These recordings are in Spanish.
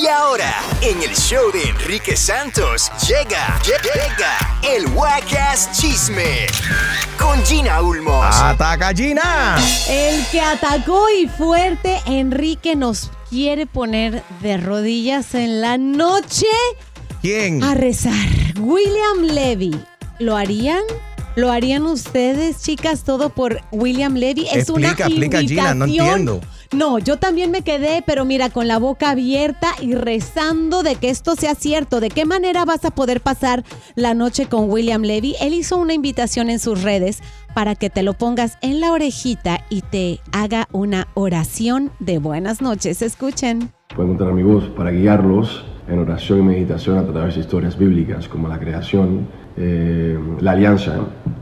Y ahora, en el show de Enrique Santos, llega, llega el Wacas Chisme con Gina Ulmos. ¡Ataca Gina! El que atacó y fuerte, Enrique nos quiere poner de rodillas en la noche ¿Quién? a rezar. William Levy. ¿Lo harían? ¿Lo harían ustedes, chicas? Todo por William Levy. Es una Explica, explica, Gina, no entiendo. No, yo también me quedé, pero mira, con la boca abierta y rezando de que esto sea cierto. ¿De qué manera vas a poder pasar la noche con William Levy? Él hizo una invitación en sus redes para que te lo pongas en la orejita y te haga una oración de buenas noches. Escuchen. Pueden encontrar mi voz para guiarlos en oración y meditación a través de historias bíblicas como la creación, eh, la alianza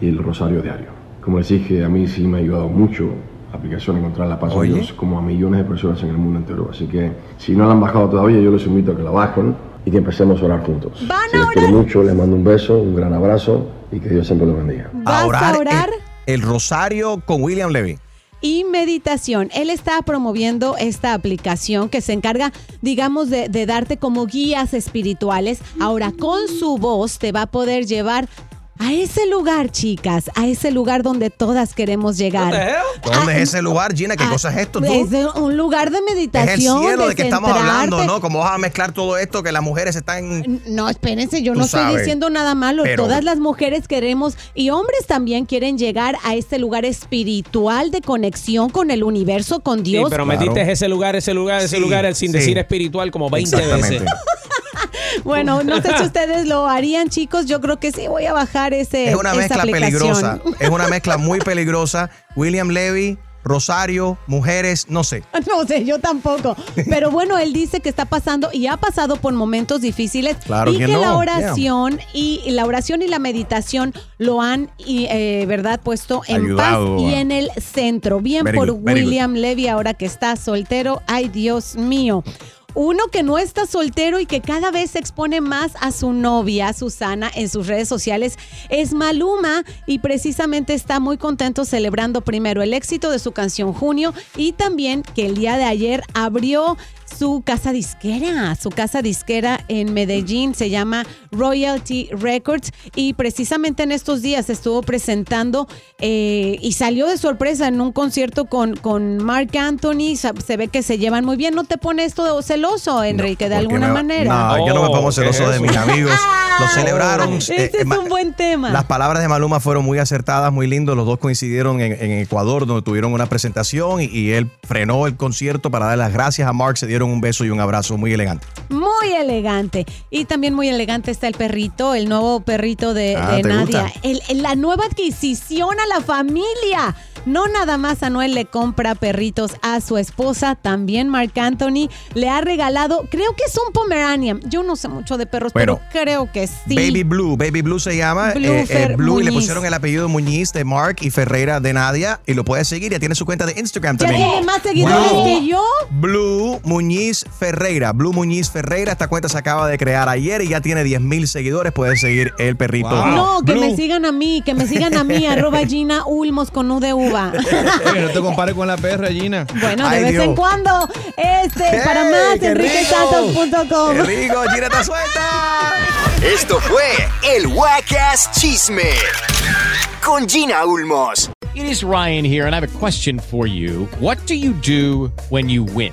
y el rosario diario. Como les dije, a mí sí me ha ayudado mucho la aplicación encontrar la paz de Dios como a millones de personas en el mundo entero. Así que si no la han bajado todavía, yo les invito a que la bajen y que empecemos a orar juntos. ¿Van Si a les quiero orar? mucho, les mando un beso, un gran abrazo y que Dios siempre los bendiga. ¿Vas a orar? El, el rosario con William Levy. y meditación. Él está promoviendo esta aplicación que se encarga, digamos, de, de darte como guías espirituales. Ahora, con su voz te va a poder llevar a ese lugar, chicas, a ese lugar donde todas queremos llegar. ¿Dónde Ah, es ese lugar, Gina? ¿Qué ah, cosa es esto tú? Es un lugar de Es el meditación. cielo de que estamos hablando. ¿no? Como vas a mezclar todo esto, que las mujeres están... No, espérense, yo no estoy diciendo nada malo. pero- Todas las mujeres queremos y hombres también quieren llegar a este lugar espiritual de conexión con el universo, con Sí, Dios. pero Claro. metiste ese lugar, ese lugar, ese Sí, lugar sin sí. decir espiritual como 20 veces. Bueno, no sé si ustedes lo harían, chicos. Yo creo que sí voy a bajar ese. Es una mezcla peligrosa. Es una mezcla muy peligrosa. William Levy, Rosario, mujeres, no sé. No sé, yo tampoco. Pero bueno, él dice que está pasando y ha pasado por momentos difíciles Claro y que no, la yeah. oración y la oración y la meditación lo han, y, eh, verdad, puesto en Ayudado. paz y en el centro. Bien Very por good, very good. William Levy ahora que está soltero. Ay, Dios mío. Uno que no está soltero y que cada vez se expone más a su novia, Susana, en sus redes sociales, es Maluma. Y precisamente está muy contento celebrando primero el éxito de su canción Junio y también que el día de ayer abrió su casa disquera, su casa disquera en Medellín, se llama Royalty Records. Y precisamente en estos días estuvo presentando eh, y salió de sorpresa en un concierto con, con Mark Anthony, se ve que se llevan muy bien, ¿no te pone esto de celoso, Enrique, de ¿Por qué alguna me- manera? No, yo no me pongo ¿qué celoso es de mis amigos. Lo celebraron. Ese eh, es ma- un buen tema. Las palabras de Maluma fueron muy acertadas, muy lindos. Los dos coincidieron en, en Ecuador, donde tuvieron una presentación y, y él frenó el concierto para dar las gracias a Mark. Se dieron un beso y un abrazo muy elegante. Muy elegante. Y también muy elegante está el perrito, el nuevo perrito de, Ah, de ¿te Nadia. gusta? El- el- la nueva adquisición a la familia. No nada más Anuel le compra perritos a su esposa, también Marc Anthony le ha regalado, creo que es un Pomeranian. Yo no sé mucho de perros, Bueno, pero creo que sí. Baby Blue, Baby Blue se llama. Blue eh, eh, Blue y le pusieron el apellido Muñiz de Mark y Ferreira de Nadia. Y lo puedes seguir. Ya tiene su cuenta de Instagram ya también. tiene más seguidores Blue. que yo. Blue Muñiz Ferreira. Blue Muñiz Ferreira. Esta cuenta se acaba de crear ayer y ya tiene 10 mil seguidores. Puedes seguir el perrito. No, que Blue. me sigan a mí, que me sigan a mí, arroba Gina Ulmos con U de Oye, no te compares con la perra, Gina. Bueno, de Ay, vez Dios. en cuando. Este, para ¡Ey, más, enriquesantos.com. ¡Qué rico! ¡Gina está suelta! Esto fue el Wacas Chisme con Gina Ulmos. It is Ryan here, and I have a question for you. What do you do when you win?